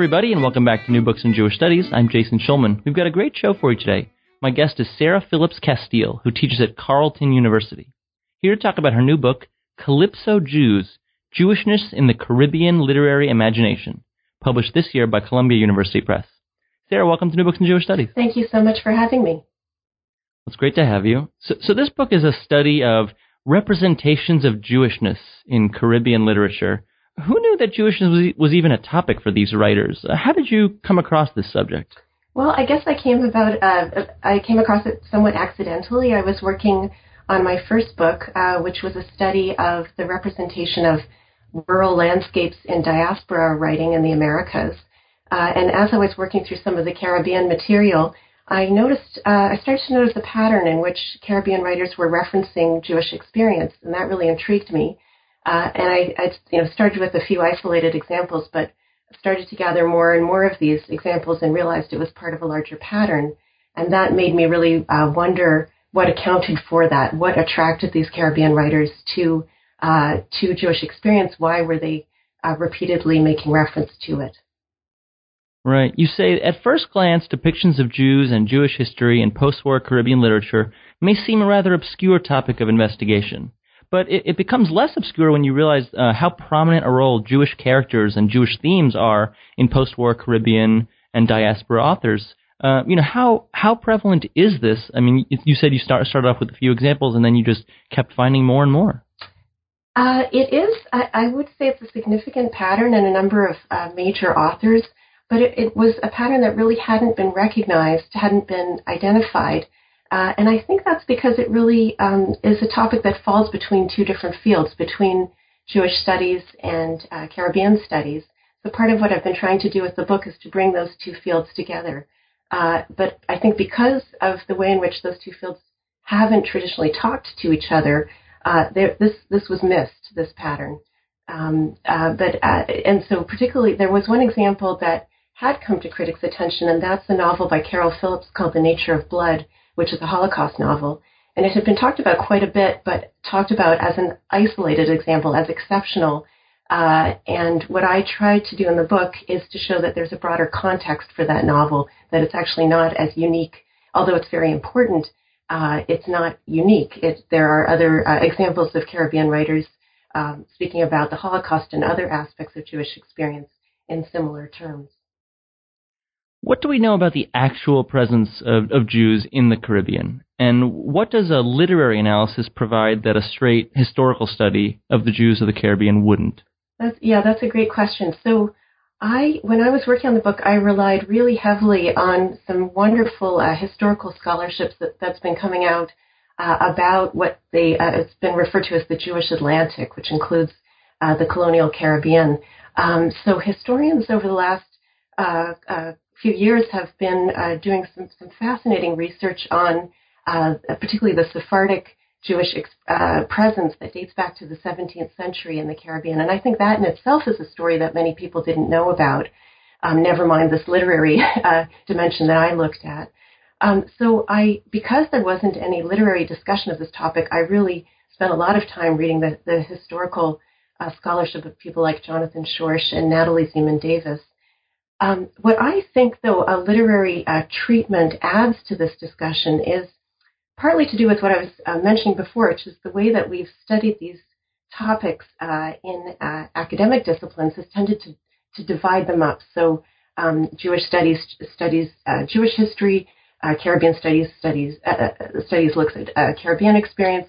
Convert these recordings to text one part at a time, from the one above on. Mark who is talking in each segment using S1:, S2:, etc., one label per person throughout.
S1: Everybody, and welcome back to New Books in Jewish Studies. I'm Jason Schulman. We've got a great show for you today. My guest is Sarah Phillips Casteel, who teaches at Carleton University. Here to talk about her new book, Calypso Jews Jewishness in the Caribbean Literary Imagination, published this year by Columbia University Press. Sarah, welcome to New Books in Jewish Studies.
S2: Thank you so much for having me.
S1: It's great to have you. So, so this book is a study of representations of Jewishness in Caribbean literature who knew that Jewishness was, even a topic for these writers? Uh, how did you come across this subject?
S2: Well, I guess I came about uh, I came across it somewhat accidentally. I was working on my first book, uh, which was a study of the representation of rural landscapes in diaspora writing in the Americas. Uh, and as I was working through some of the Caribbean material, I noticed uh, I started to notice a pattern in which Caribbean writers were referencing Jewish experience, and that really intrigued me. Uh, and I, I, you know, started with a few isolated examples, but started to gather more and more of these examples and realized it was part of a larger pattern. And that made me really uh, wonder what accounted for that, what attracted these Caribbean writers to uh, to Jewish experience. Why were they uh, repeatedly making reference to it?
S1: Right. You say at first glance, depictions of Jews and Jewish history in post-war Caribbean literature may seem a rather obscure topic of investigation. But it, it becomes less obscure when you realize uh, how prominent a role Jewish characters and Jewish themes are in post-war Caribbean and diaspora authors. Uh, you know how how prevalent is this? I mean, you said you start started off with a few examples, and then you just kept finding more and more.
S2: Uh, it is. I, I, would say it's a significant pattern in a number of uh, major authors, but it, it, was a pattern that really hadn't been recognized, hadn't been identified. Uh, and I think that's because it really um, is a topic that falls between two different fields, between Jewish studies and uh, Caribbean studies. So part of what I've been trying to do with the book is to bring those two fields together. Uh, but I think because of the way in which those two fields haven't traditionally talked to each other, uh, this this was missed. This pattern. Um, uh, but uh, and so particularly there was one example that had come to critics' attention, and that's a novel by Caryl Phillips called The Nature of Blood which is a Holocaust novel. And it had been talked about quite a bit, but talked about as an isolated example, as exceptional. Uh, and what I tried to do in the book is to show that there's a broader context for that novel, that it's actually not as unique, although it's very important. Uh, it's not unique. It, there are other uh, examples of Caribbean writers um, speaking about the Holocaust and other aspects of Jewish experience in similar terms.
S1: What do we know about the actual presence of, of Jews in the Caribbean? And what does a literary analysis provide that a straight historical study of the Jews of the Caribbean wouldn't?
S2: That's, yeah, that's a great question. So, I, when I was working on the book, I relied really heavily on some wonderful uh, historical scholarships that, that's been coming out uh, about what they, uh, it's been referred to as the Jewish Atlantic, which includes uh, the colonial Caribbean. Um, so historians over the last uh, uh, few years have been uh, doing some, some fascinating research on uh, particularly the Sephardic Jewish uh, presence that dates back to the 17th century in the Caribbean. And I think that in itself is a story that many people didn't know about, um, never mind this literary uh, dimension that I looked at. Um, so I, because there wasn't any literary discussion of this topic, I really spent a lot of time reading the, the historical uh, scholarship of people like Jonathan Schorsch and Natalie Zemon Davis. Um, what I think, though, a literary uh, treatment adds to this discussion is partly to do with what I was uh, mentioning before, which is the way that we've studied these topics uh, in uh, academic disciplines has tended to, to divide them up. So um, Jewish studies studies uh, Jewish history, uh, Caribbean studies studies studies looks at Caribbean experience.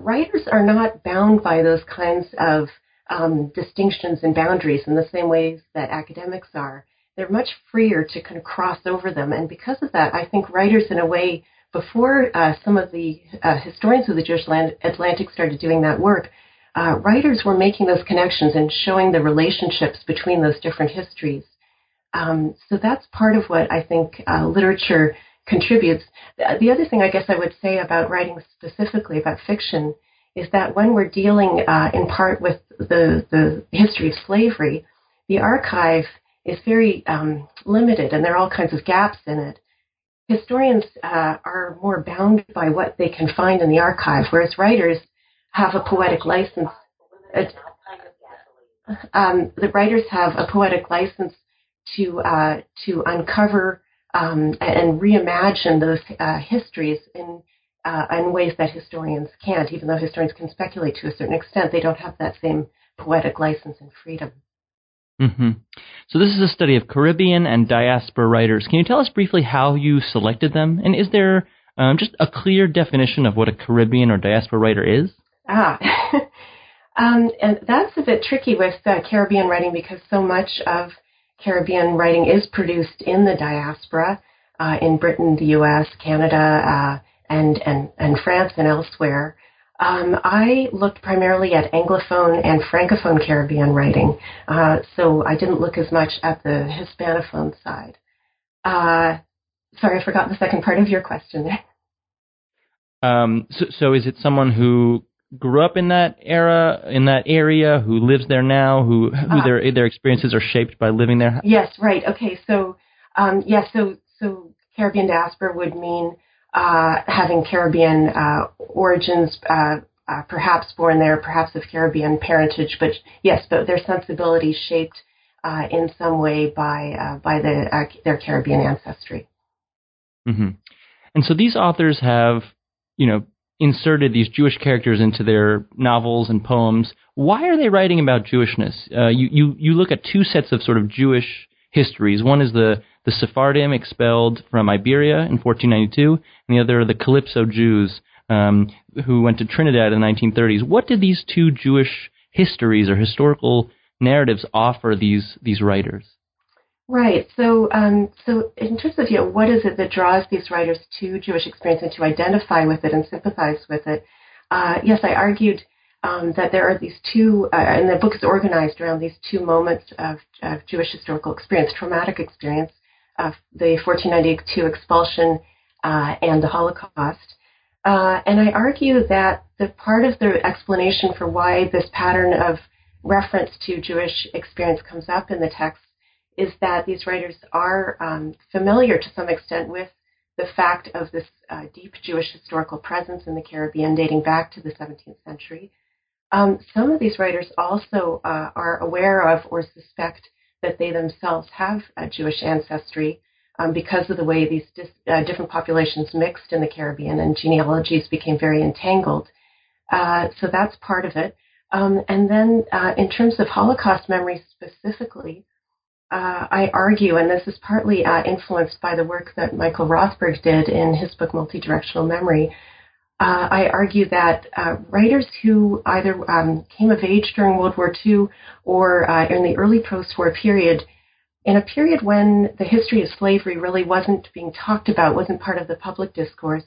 S2: writers are not bound by those kinds of um, distinctions and boundaries in the same ways that academics are they're much freer to kind of cross over them. And because of that, I think writers, in a way, before uh, some of the uh, historians of the Jewish Atlantic started doing that work, uh, writers were making those connections and showing the relationships between those different histories. Um, so that's part of what I think uh, literature contributes. The other thing I guess I would say about writing specifically about fiction is that when we're dealing uh, in part with the, the history of slavery, the archive is very um, limited and there are all kinds of gaps in it. Historians uh, are more bound by what they can find in the archive, whereas writers have a poetic license. Um, the writers have a poetic license to uh, to uncover um, and reimagine those uh, histories in uh, in ways that historians can't. Even though historians can speculate to a certain extent, they don't have that same poetic license and freedom.
S1: Mm-hmm. So this is a study of Caribbean and diaspora writers. Can you tell us briefly how you selected them, and is there um, just a clear definition of what a Caribbean or diaspora writer is?
S2: Ah, um, and that's a bit tricky with uh, Caribbean writing because so much of Caribbean writing is produced in the diaspora, uh, in Britain, the U.S., Canada, uh, and, and, and France and elsewhere. Um, I looked primarily at Anglophone and Francophone Caribbean writing, uh, so I didn't look as much at the Hispanophone side. Uh, sorry, I forgot the second part of your question there.
S1: Um, so, so is it someone who grew up in that era, in that area, who lives there now, who who uh, their their experiences are shaped by living there?
S2: Yes, right. Okay, so um, yes, so so Caribbean diaspora would mean having Caribbean uh, origins, uh, uh, perhaps born there, perhaps of Caribbean parentage, but yes, but their sensibilities shaped uh, in some way by by the their Caribbean ancestry.
S1: Mm-hmm. And so these authors have, you know, inserted these Jewish characters into their novels and poems. Why are they writing about Jewishness? Uh, you, you, you look at two sets of sort of Jewish histories. One is the, the Sephardim expelled from Iberia in 1492, and the other are the Calypso Jews um, who went to Trinidad in the 1930s. What did these two Jewish histories or historical narratives offer these, these writers?
S2: Right. So, um, so in terms of you know, what is it that draws these writers to Jewish experience and to identify with it and sympathize with it? Uh, yes, I argued um, that there are these two, uh, and the book is organized around these two moments of, of Jewish historical experience, traumatic experience the 1492 expulsion uh, and the Holocaust. Uh, and I argue that the part of the explanation for why this pattern of reference to Jewish experience comes up in the text is that these writers are um, familiar to some extent with the fact of this uh, deep Jewish historical presence in the Caribbean dating back to the 17th century. Um, some of these writers also uh, are aware of or suspect that they themselves have a Jewish ancestry um, because of the way these dis- uh, different populations mixed in the Caribbean and genealogies became very entangled. Uh, so that's part of it. Um, and then, uh, in terms of Holocaust memory specifically, uh, I argue, and this is partly uh, influenced by the work that Michael Rothberg did in his book Multidirectional Memory. Uh, I argue that uh, writers who either um, came of age during World War II or uh, in the early post-war period, in a period when the history of slavery really wasn't being talked about, wasn't part of the public discourse,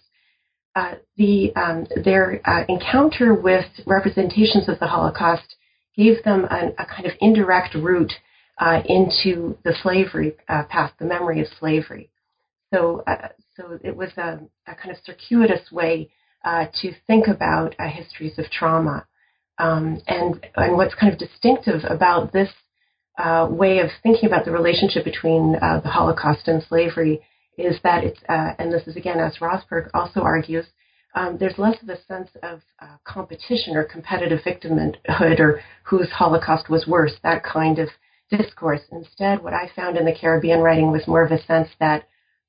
S2: uh, the um, their encounter with representations of the Holocaust gave them a, a kind of indirect route uh, into the slavery uh, past, the memory of slavery. So, uh, so it was a, a, kind of circuitous way uh, to think about uh, histories of trauma. Um, and, and what's kind of distinctive about this uh, way of thinking about the relationship between the Holocaust and slavery is that it's, and this is again, as Rothberg also argues, um, there's less of a sense of uh, competition or competitive victimhood or whose Holocaust was worse, that kind of discourse. Instead, what I found in the Caribbean writing was more of a sense that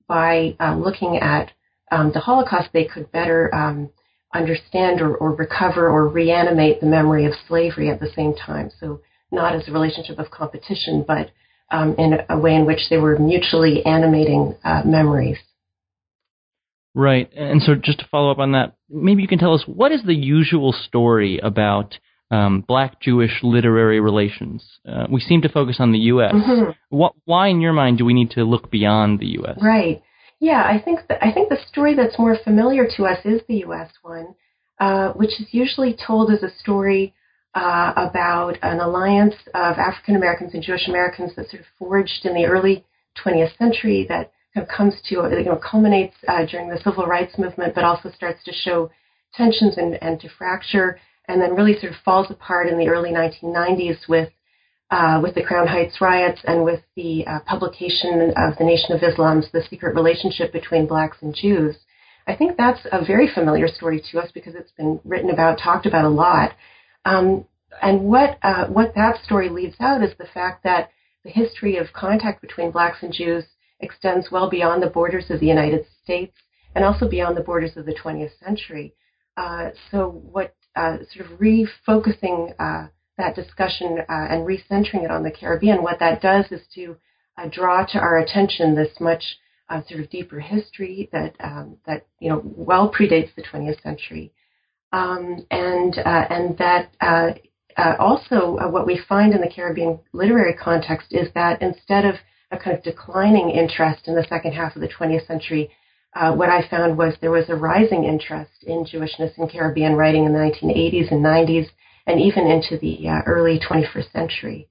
S2: by looking at um, the Holocaust, they could better um, understand or, or, recover or reanimate the memory of slavery at the same time. So, not as a relationship of competition, but um, in a way in which they were mutually animating uh, memories.
S1: Right. And so, just to follow up on that, maybe you can tell us what is the usual story about um, black Jewish literary relations. Uh, we seem to focus on the U.S. Mm-hmm. What, why, in your mind, do we need to look beyond the U.S.?
S2: Right. Yeah, I think that, I think the story that's more familiar to us is the U.S. one, uh, which is usually told as a story uh, about an alliance of African Americans and Jewish Americans that sort of forged in the early 20th century that kind of comes to, you know, culminates uh, during the civil rights movement, but also starts to show tensions and, and to fracture, and then really sort of falls apart in the early 1990s with uh, with the Crown Heights riots and with the uh, publication of the Nation of Islam's The Secret Relationship Between Blacks and Jews. I think that's a very familiar story to us because it's been written about, talked about a lot. Um, and what uh, what that story leaves out is the fact that the history of contact between blacks and Jews extends well beyond the borders of the United States and also beyond the borders of the 20th century. Uh, so, what uh, sort of refocusing uh, that discussion uh, and recentering it on the Caribbean, what that does is to uh, draw to our attention this much sort of deeper history that um, that you know well predates the 20th century. Um, and uh, and that uh, uh, also what we find in the Caribbean literary context is that instead of a kind of declining interest in the second half of the 20th century, what I found was there was a rising interest in Jewishness in Caribbean writing in the 1980s and 90s, and even into the early 21st century.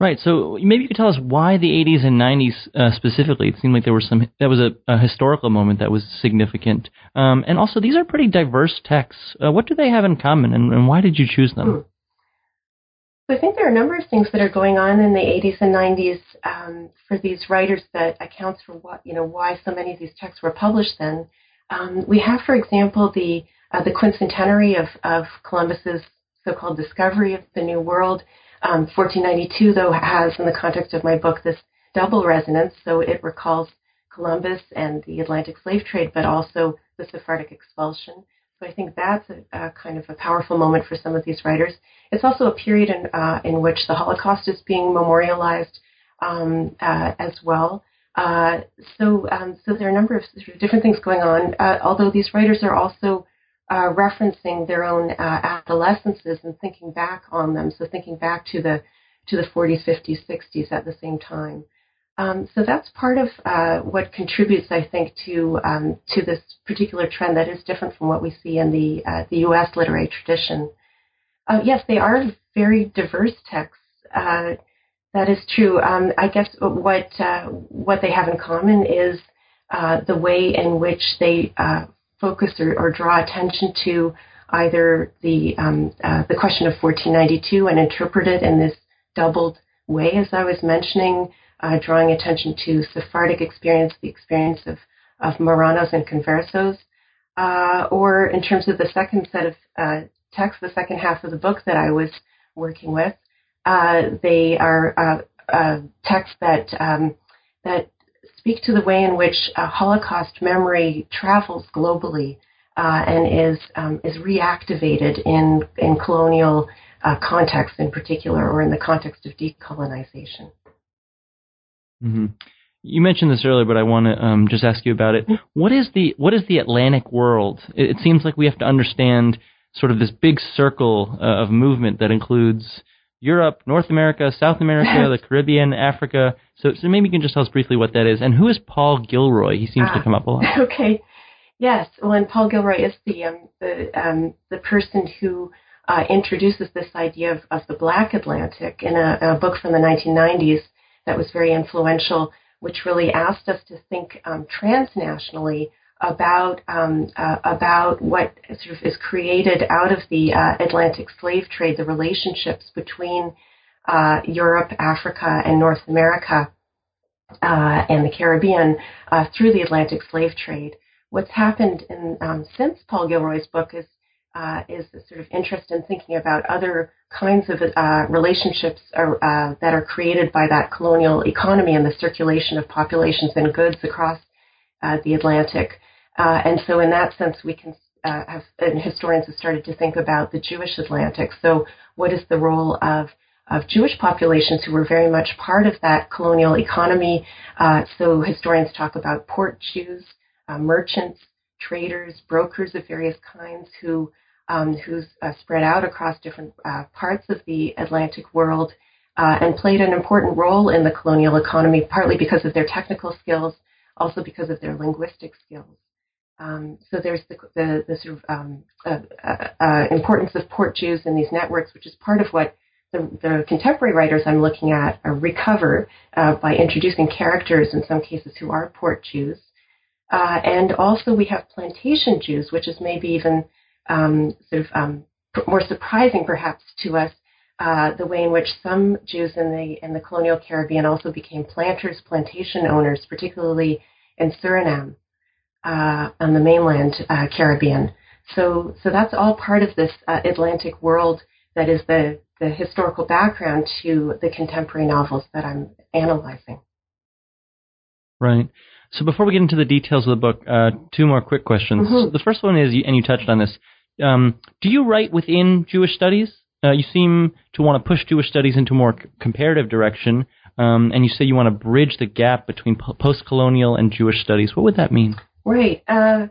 S1: Right. So maybe you could tell us why the 80s and 90s uh, specifically. It seemed like there was some that was a, a historical moment that was significant. Um, and also, these are pretty diverse texts. Uh, what do they have in common, and, and why did you choose them? Hmm.
S2: So I think there are a number of things that are going on in the 80s and 90s um, for these writers that accounts for what you know why so many of these texts were published then. Um, we have, for example, the uh, the quincentenary of, of Columbus's so-called discovery of the New World. Um, 1492, though, has, in the context of my book, this double resonance. So it recalls Columbus and the Atlantic slave trade, but also the Sephardic expulsion. So I think that's a, a kind of a powerful moment for some of these writers. It's also a period in, uh, in which the Holocaust is being memorialized um, uh, as well. Uh, so, um, so there are a number of different things going on. Uh, although these writers are also uh, referencing their own uh, adolescences and thinking back on them. So thinking back to the to the 40s, 50s, 60s at the same time. Um, so that's part of uh, what contributes, I think, to um, to this particular trend that is different from what we see in the uh, the U.S. literary tradition. Uh, yes, they are very diverse texts. Uh, that is true. Um, I guess what what they have in common is the way in which they focus or, or draw attention to either the um, uh, the question of 1492 and interpret it in this doubled way, as I was mentioning, uh, drawing attention to Sephardic experience, the experience of of Marranos and conversos, uh, or in terms of the second set of uh, texts, the second half of the book that I was working with, uh, they are uh, texts that um, that speak to the way in which uh, Holocaust memory travels globally uh, and is um, is reactivated in in colonial uh, context in particular, or in the context of decolonization.
S1: Mm-hmm. You mentioned this earlier, but I want to um, just ask you about it. What is the what is the Atlantic world? It, it seems like we have to understand sort of this big circle uh, of movement that includes Europe, North America, South America, the Caribbean, Africa. So, so maybe you can just tell us briefly what that is. And who is Paul Gilroy? He seems to come up a lot.
S2: Okay. Yes. Well, and Paul Gilroy is the um, the um, the person who uh, introduces this idea of, of the Black Atlantic in a, a, book from the 1990s that was very influential, which really asked us to think um, transnationally about um, uh, about what sort of is created out of the uh, Atlantic slave trade, the relationships between uh, Europe, Africa, and North America uh, and the Caribbean uh, through the Atlantic slave trade. What's happened in, um, since Paul Gilroy's book is uh, is a sort of interest in thinking about other kinds of relationships are, that are created by that colonial economy and the circulation of populations and goods across uh, the Atlantic. Uh, and so, in that sense, we can uh, have, and historians have started to think about the Jewish Atlantic. So, what is the role of of Jewish populations who were very much part of that colonial economy? Uh, so, historians talk about port Jews, uh, merchants, traders, brokers of various kinds who um, who's uh, spread out across different uh, parts of the Atlantic world and played an important role in the colonial economy, partly because of their technical skills also because of their linguistic skills. Um, so there's the, the, the sort of um, uh, uh, uh, importance of port Jews in these networks, which is part of what the, the contemporary writers I'm looking at recover uh, by introducing characters in some cases who are port Jews. Uh, and also we have plantation Jews, which is maybe even um, sort of um, more surprising perhaps to us, uh, the way in which some Jews in the in the colonial Caribbean also became planters, plantation owners, particularly in Suriname uh, on the mainland uh, Caribbean. So, so that's all part of this uh, Atlantic world that is the the historical background to the contemporary novels that I'm analyzing.
S1: Right. So before we get into the details of the book, uh, two more quick questions.
S2: Mm-hmm.
S1: So the first one is, and you touched on this. Um, do you write within Jewish studies? Uh, you seem to want to push Jewish studies into a more c- comparative direction, um, and you say you want to bridge the gap between po- post-colonial and Jewish studies. What would that mean?
S2: Right. Uh,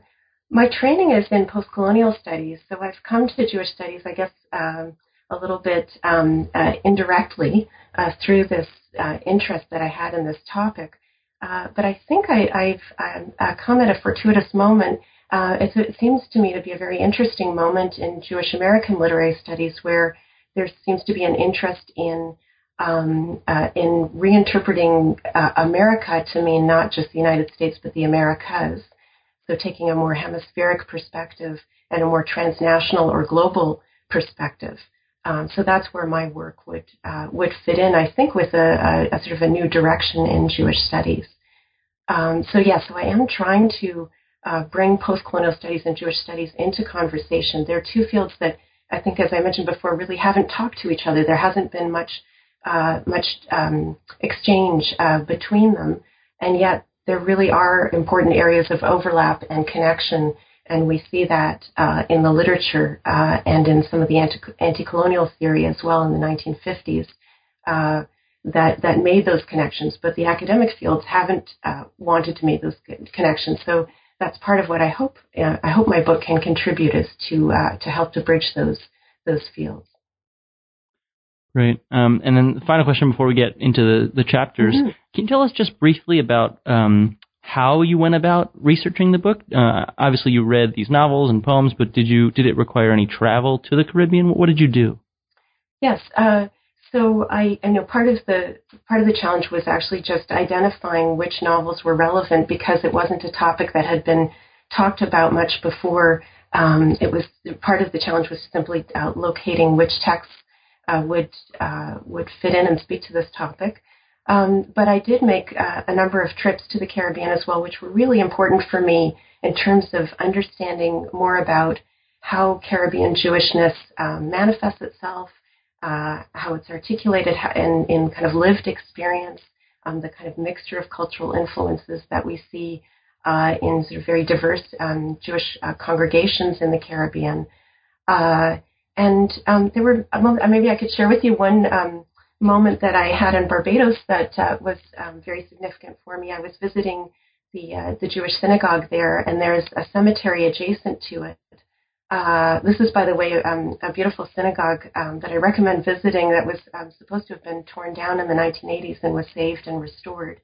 S2: my training is in post-colonial studies, so I've come to Jewish studies, I guess, um, a little bit um, uh, indirectly uh, through this uh, interest that I had in this topic. Uh, but I think I, have um, come at a fortuitous moment. Uh, it, it, seems to me to be a very interesting moment in Jewish American literary studies where there seems to be an interest in um, uh, in reinterpreting uh, America to mean not just the United States but the Americas. So taking a more hemispheric perspective and a more transnational or global perspective. Um, so that's where my work would uh, would fit in, I think, with a, a, a, sort of a new direction in Jewish studies. Um, so yeah, so I am trying to uh, bring post-colonial studies and Jewish studies into conversation. There are two fields that I think, as I mentioned before, really haven't talked to each other. There hasn't been much uh, much um, exchange uh, between them, and yet there really are important areas of overlap and connection and we see that uh, in the literature uh, and in some of the anti- colonial theory as well in the 1950s uh, that that made those connections. But the academic fields haven't uh, wanted to make those connections. So that's part of what I hope uh, I hope my book can contribute is to uh, to help to bridge those those fields.
S1: Great. Um, and then the final question before we get into the, the chapters, mm-hmm. Can you tell us just briefly about um, how you went about researching the book. Uh, obviously, you read these novels and poems, but did you did it require any travel to the Caribbean? What did you do?
S2: Yes. Uh, so I, I know part of the part of the challenge was actually just identifying which novels were relevant because it wasn't a topic that had been talked about much before. Um, it was part of the challenge was simply uh, locating which texts uh, would uh, would fit in and speak to this topic. Um, but I did make uh, a number of trips to the Caribbean as well, which were really important for me in terms of understanding more about how Caribbean Jewishness um, manifests itself, uh, how it's articulated in, in, kind of lived experience, um, the kind of mixture of cultural influences that we see uh, in sort of very diverse um, Jewish uh, congregations in the Caribbean. Uh, and um, there were, maybe I could share with you one um, moment that I had in Barbados that uh, was um, very significant for me. I was visiting the uh, the Jewish synagogue there, and there's a cemetery adjacent to it. Uh, this is, by the way, um, a beautiful synagogue um, that I recommend visiting. That was um, supposed to have been torn down in the 1980s and was saved and restored.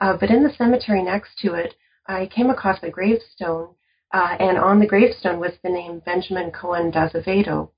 S2: Uh, but in the cemetery next to it, I came across a gravestone, uh, and on the gravestone was the name Benjamin Cohen d'Azevedo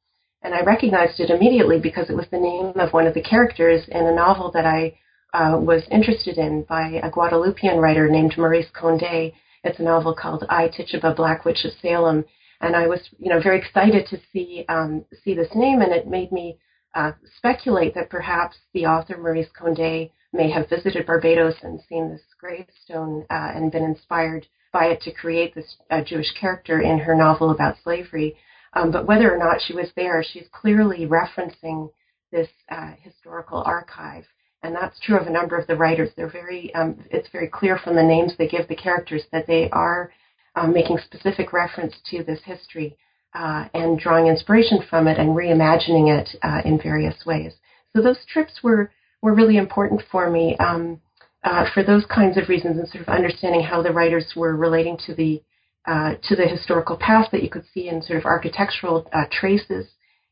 S2: and I recognized it immediately because it was the name of one of the characters in a novel that I uh, was interested in by a Guadeloupean writer named Maryse Condé. It's a novel called I Tituba, Black Witch of Salem, and I was, you know, very excited to see um, see this name, and it made me uh, speculate that perhaps the author Maryse Condé may have visited Barbados and seen this gravestone uh, and been inspired by it to create this uh, Jewish character in her novel about slavery. Um, but whether or not she was there, she's clearly referencing this uh, historical archive. And that's true of a number of the writers. They're very, um, it's very clear from the names they give the characters that they are um, making specific reference to this history uh, and drawing inspiration from it and reimagining it uh, in various ways. So those trips were, were really important for me um, uh, for those kinds of reasons and sort of understanding how the writers were relating to the uh, to the historical past that you could see in sort of architectural uh, traces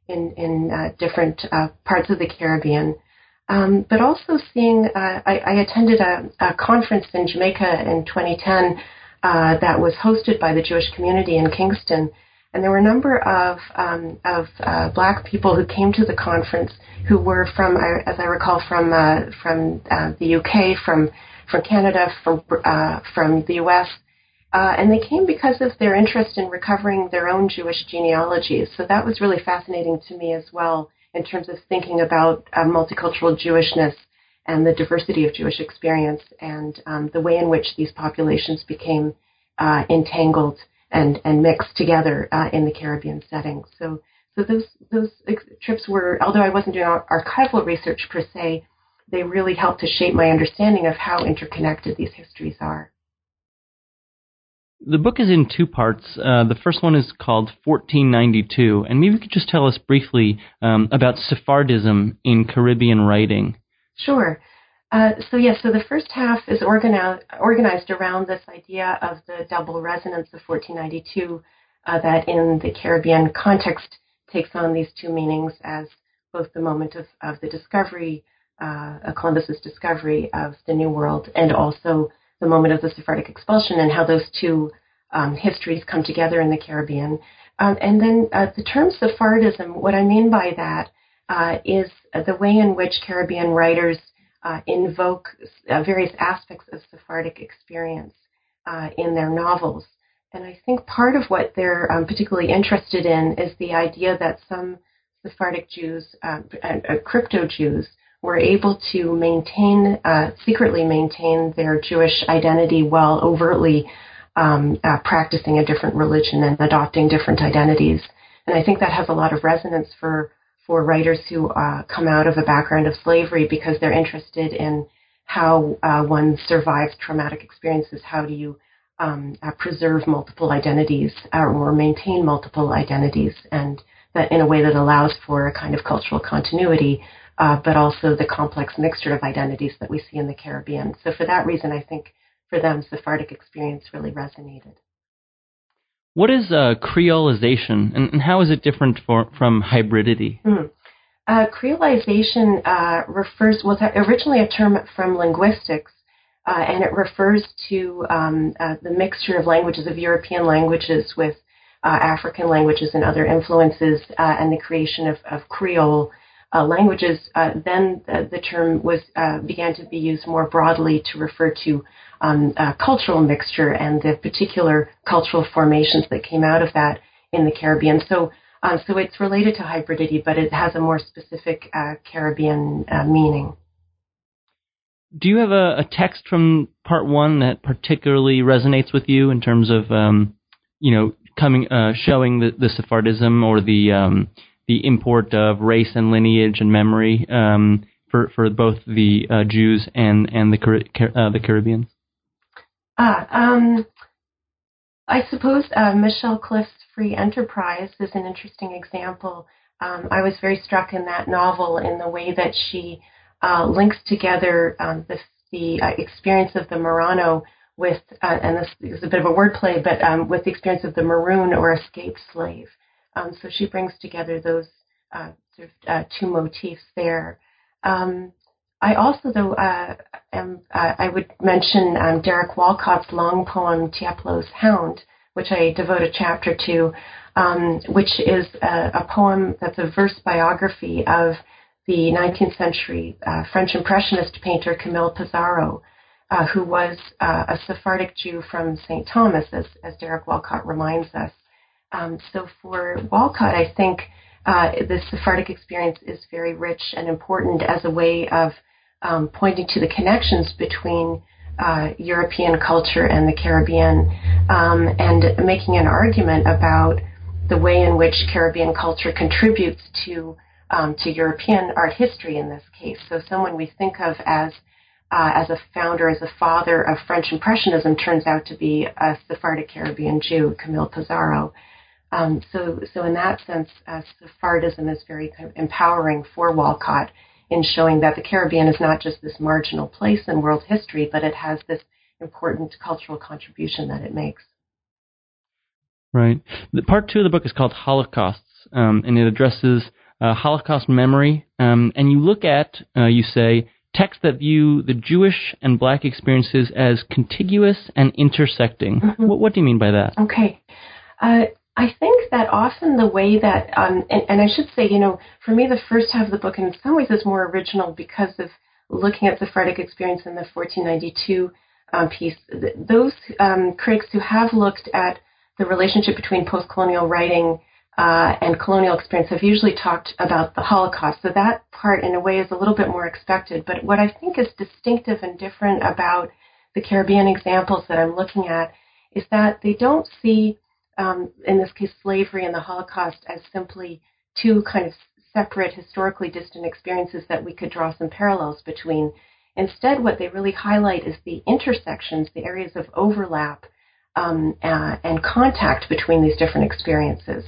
S2: in, in uh, different uh, parts of the Caribbean. Um, but also seeing, uh, I, I, attended a, a, conference in Jamaica in 2010 uh, that was hosted by the Jewish community in Kingston. And there were a number of um, of uh, black people who came to the conference who were from, as I recall, from uh, from the UK, from from Canada, from uh, from the US, uh, and they came because of their interest in recovering their own Jewish genealogies. So that was really fascinating to me as well in terms of thinking about uh, multicultural Jewishness and the diversity of Jewish experience and um, the way in which these populations became uh, entangled and, and mixed together uh, in the Caribbean setting. So, so those those trips were, although I wasn't doing archival research per se, they really helped to shape my understanding of how interconnected these histories are.
S1: The book is in two parts. Uh, the first one is called 1492, and maybe you could just tell us briefly um, about Sephardism in Caribbean writing.
S2: Sure. Uh, so yes, so the first half is organized, organized around this idea of the double resonance of 1492 uh, that in the Caribbean context takes on these two meanings as both the moment of, of the discovery, uh, Columbus's discovery of the New World, and also the moment of the Sephardic expulsion and how those two um, histories come together in the Caribbean. Um, and then uh, the term Sephardism, what I mean by that uh, is the way in which Caribbean writers uh, invoke uh, various aspects of Sephardic experience uh, in their novels. And I think part of what they're um, particularly interested in is the idea that some Sephardic Jews, uh, crypto Jews, were able to maintain, uh, secretly maintain their Jewish identity while overtly um, uh, practicing a different religion and adopting different identities. And I think that has a lot of resonance for for writers who uh, come out of a background of slavery because they're interested in how uh, one survives traumatic experiences. How do you um, uh, preserve multiple identities uh, or maintain multiple identities, and that in a way that allows for a kind of cultural continuity uh, but also the complex mixture of identities that we see in the Caribbean. So for that reason, I think for them, Sephardic experience really resonated.
S1: What is uh, creolization, and, and, how is it different for, from hybridity?
S2: Mm. Uh, creolization uh, refers was originally a term from linguistics, uh, and it refers to um, uh, the mixture of languages of European languages with uh, African languages and other influences, and the creation of, of Creole uh, languages, uh, then the, the, term was uh, began to be used more broadly to refer to um, cultural mixture and the particular cultural formations that came out of that in the Caribbean. So, um, so it's related to hybridity, but it has a more specific uh, Caribbean uh, meaning.
S1: Do you have a, a, text from part one that particularly resonates with you in terms of, um, you know, coming uh, showing the, the Sephardism or the um, the import of race and lineage and memory um, for for both the uh, Jews and and the uh, the Caribbeans?
S2: Ah, um, I suppose uh, Michelle Cliff's Free Enterprise is an interesting example. Um, I was very struck in that novel in the way that she uh, links together um, the, the uh, experience of the Marrano with, uh, and this is a bit of a wordplay, but um, with the experience of the maroon or escaped slave. Um, so she brings together those uh, sort of uh, two motifs there. Um, I also, though, uh, am, uh, I would mention um, Derek Walcott's long poem Tiepolo's Hound, which I devote a chapter to, um, which is a, a, poem that's a verse biography of the 19th century uh, French Impressionist painter Camille Pissarro, uh, who was a Sephardic Jew from St. Thomas, as, as Derek Walcott reminds us. Um, so for Walcott, I think uh, the Sephardic experience is very rich and important as a way of um, pointing to the connections between uh, European culture and the Caribbean, um, and making an argument about the way in which Caribbean culture contributes to um, to European art history in this case. So someone we think of as uh, as a founder, as a father of French Impressionism, turns out to be a Sephardic Caribbean Jew, Camille Pissarro. Um, so, so in that sense, uh, Sephardism is very kind of empowering for Walcott in showing that the Caribbean is not just this marginal place in world history, but it has this important cultural contribution that it makes.
S1: Right. The part two of the book is called Holocausts, um, and it addresses uh, Holocaust memory. Um, and you look at, uh, you say, texts that view the Jewish and black experiences as contiguous and intersecting. Mm-hmm. What, what, do you mean by that?
S2: Okay. Uh, I think that often the way that, um, and, and, I should say, you know, for me, the first half of the book in some ways is more original because of looking at the Sephardic experience in the 1492 um, piece. Those um, critics who have looked at the relationship between post colonial writing uh, and colonial experience have usually talked about the Holocaust. So that part, in a way, is a little bit more expected. But what I think is distinctive and different about the Caribbean examples that I'm looking at is that they don't see, um, in this case, slavery and the Holocaust as simply two kind of separate, historically distant experiences that we could draw some parallels between. Instead, what they really highlight is the intersections, the areas of overlap um, uh, and contact between these different experiences.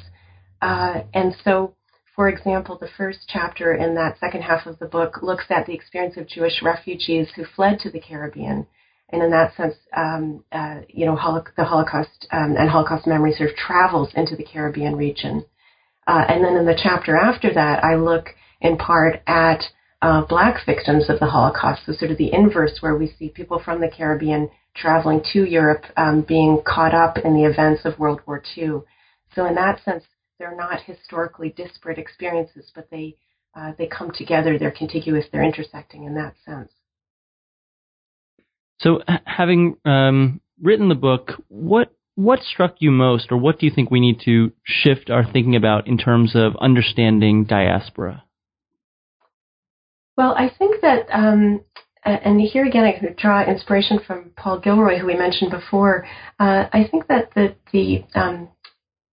S2: Uh, and so, for example, the first chapter in that second half of the book looks at the experience of Jewish refugees who fled to the Caribbean. And in that sense, um, uh, you know, the Holocaust um, and Holocaust memory sort of travels into the Caribbean region. Uh, and then in the chapter after that, I look in part at uh, black victims of the Holocaust, so sort of the inverse, where we see people from the Caribbean traveling to Europe um, being caught up in the events of World War II. So in that sense, they're not historically disparate experiences, but they uh, they come together. They're contiguous. They're intersecting in that sense.
S1: So, having um, written the book, what what struck you most, or what do you think we need to shift our thinking about in terms of understanding diaspora?
S2: Well, I think that, um, and here again, I could draw inspiration from Paul Gilroy, who we mentioned before. Uh, I think that the the um,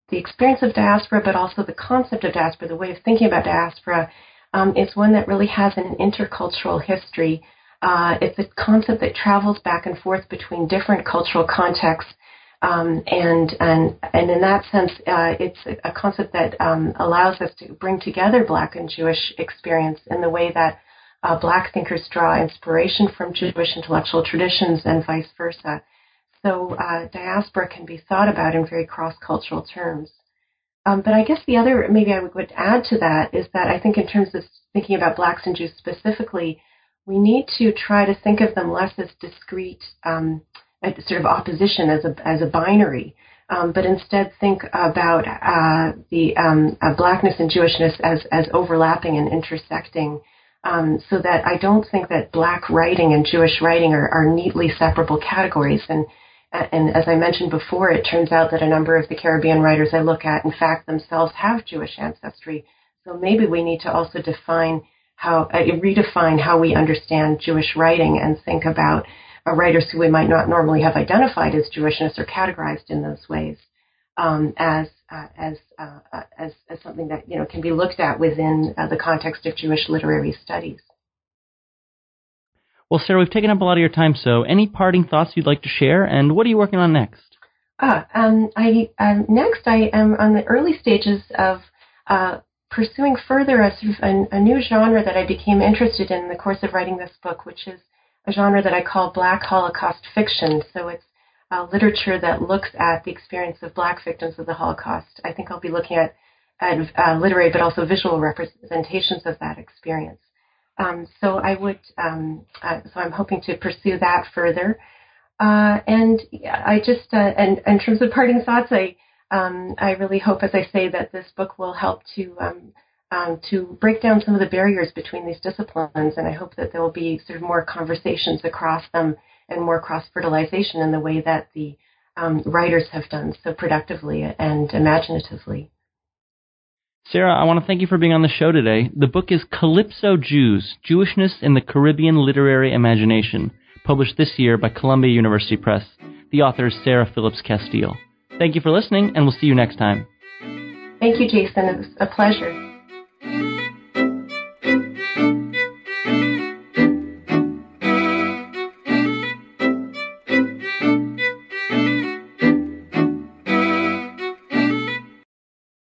S2: the experience of diaspora, but also the concept of diaspora, the way of thinking about diaspora, um, is one that really has an intercultural history. Uh, it's a concept that travels back and forth between different cultural contexts. Um, and, and, and in that sense, uh, it's a concept that um, allows us to bring together Black and Jewish experience in the way that uh, Black thinkers draw inspiration from Jewish intellectual traditions and vice versa. So uh, diaspora can be thought about in very cross-cultural terms. Um, but I guess the other, maybe I would add to that, is that I think in terms of thinking about blacks and Jews specifically, we need to try to think of them less as discrete, um, sort of opposition as a as a binary, um, but instead think about uh, the um, uh, blackness and Jewishness as as overlapping and intersecting. Um, so that I don't think that black writing and Jewish writing are, are neatly separable categories. And and as I mentioned before, it turns out that a number of the Caribbean writers I look at, in fact, themselves have Jewish ancestry. So maybe we need to also define how, uh, redefine how we understand Jewish writing and think about uh, writers who we might not normally have identified as Jewishness or categorized in those ways um, as, uh, as, uh, uh, as, as something that you know can be looked at within uh, the context of Jewish literary studies.
S1: Well, Sarah, we've taken up a lot of your time, so any parting thoughts you'd like to share, and what are you working on next?
S2: Ah, um, I um, next I am on the early stages of uh, pursuing further a sort of a, a, new genre that I became interested in in the course of writing this book, which is a genre that I call Black Holocaust fiction. So it's uh, literature that looks at the experience of Black victims of the Holocaust. I think I'll be looking at, at uh, literary but also visual representations of that experience. Um, so I would, um, uh, so I'm hoping to pursue that further. Uh, and I just, uh, and, in terms of parting thoughts, I, um, I really hope, as I say, that this book will help to um, um, to break down some of the barriers between these disciplines, and I hope that there will be sort of more conversations across them and more cross fertilization in the way that the um, writers have done so productively and imaginatively.
S1: Sarah, I want to thank you for being on the show today. The book is Calypso Jews Jewishness in the Caribbean Literary Imagination, published this year by Columbia University Press. The author is Sarah Phillips Casteel. Thank you for listening, and we'll see you next time.
S2: Thank you, Jason. It was a pleasure.